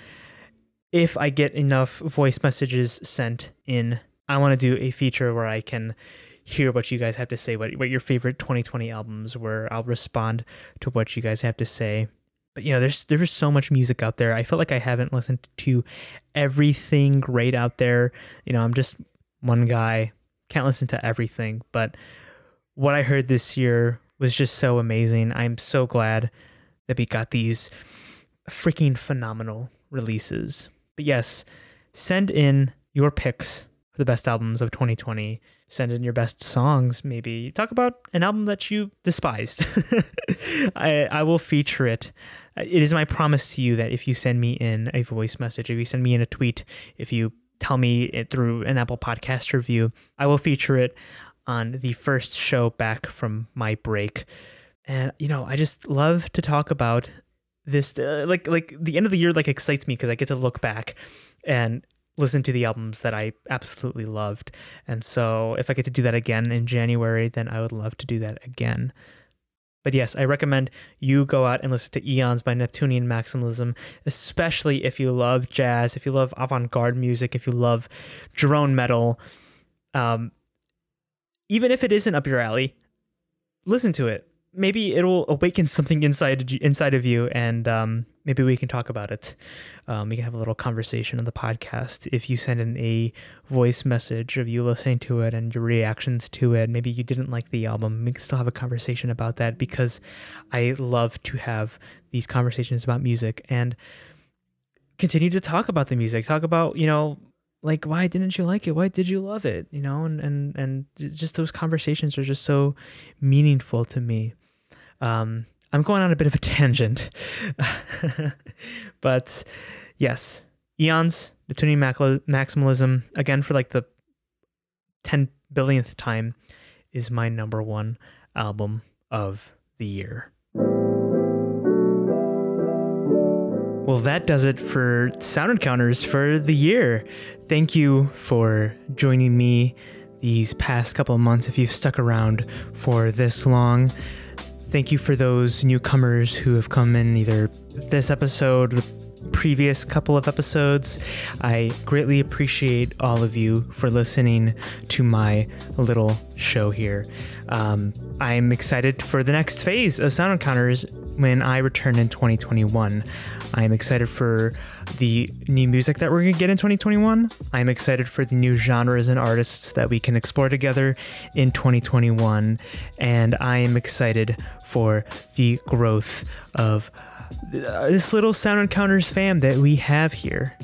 if I get enough voice messages sent in, I want to do a feature where I can hear what you guys have to say, what what your favorite 2020 albums were. I'll respond to what you guys have to say. But you know, there's there's so much music out there. I feel like I haven't listened to everything great out there. You know, I'm just one guy can't listen to everything, but what I heard this year was just so amazing. I'm so glad that we got these freaking phenomenal releases. But yes, send in your picks for the best albums of 2020. Send in your best songs, maybe. Talk about an album that you despised. <laughs> I, I will feature it. It is my promise to you that if you send me in a voice message, if you send me in a tweet, if you tell me it through an Apple Podcast review. I will feature it on the first show back from my break. And you know, I just love to talk about this uh, like like the end of the year like excites me because I get to look back and listen to the albums that I absolutely loved. And so if I get to do that again in January, then I would love to do that again. But yes, I recommend you go out and listen to Eons by Neptunian Maximalism, especially if you love jazz, if you love avant garde music, if you love drone metal. Um, even if it isn't up your alley, listen to it maybe it'll awaken something inside inside of you, and um, maybe we can talk about it. Um, we can have a little conversation on the podcast. If you send in a voice message of you listening to it and your reactions to it, maybe you didn't like the album, we can still have a conversation about that because I love to have these conversations about music and continue to talk about the music. Talk about you know like why didn't you like it why did you love it you know and and and just those conversations are just so meaningful to me um, I'm going on a bit of a <laughs> tangent, but yes, Eons, Neptunian Maximalism, again for like the 10 billionth time, is my number one album of the year. Well, that does it for Sound Encounters for the year. Thank you for joining me these past couple of months if you've stuck around for this long. Thank you for those newcomers who have come in either this episode, the previous couple of episodes. I greatly appreciate all of you for listening to my little show here. Um, I'm excited for the next phase of Sound Encounters when I return in 2021. I'm excited for the new music that we're going to get in 2021. I'm excited for the new genres and artists that we can explore together in 2021. And I am excited for the growth of this little Sound Encounters fam that we have here.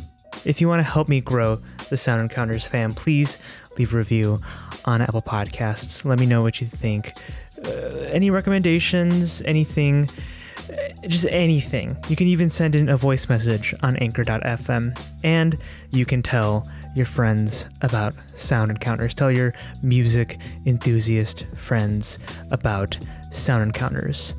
If you want to help me grow the Sound Encounters fam, please leave a review on Apple Podcasts. Let me know what you think. Uh, any recommendations, anything, uh, just anything. You can even send in a voice message on anchor.fm and you can tell your friends about Sound Encounters. Tell your music enthusiast friends about Sound Encounters.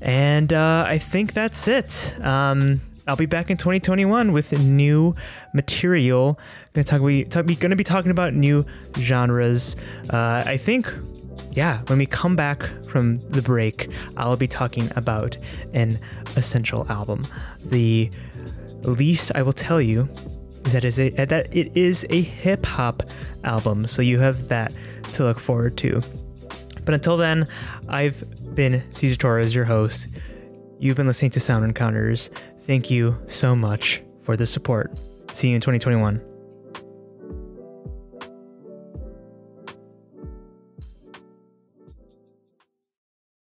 And uh, I think that's it. Um, I'll be back in 2021 with new material. Gonna talk. We talk, gonna be talking about new genres. Uh, I think, yeah. When we come back from the break, I'll be talking about an essential album. The least I will tell you is that is a that it is a hip hop album. So you have that to look forward to. But until then, I've been Cesar Torres, your host. You've been listening to Sound Encounters. Thank you so much for the support. See you in 2021.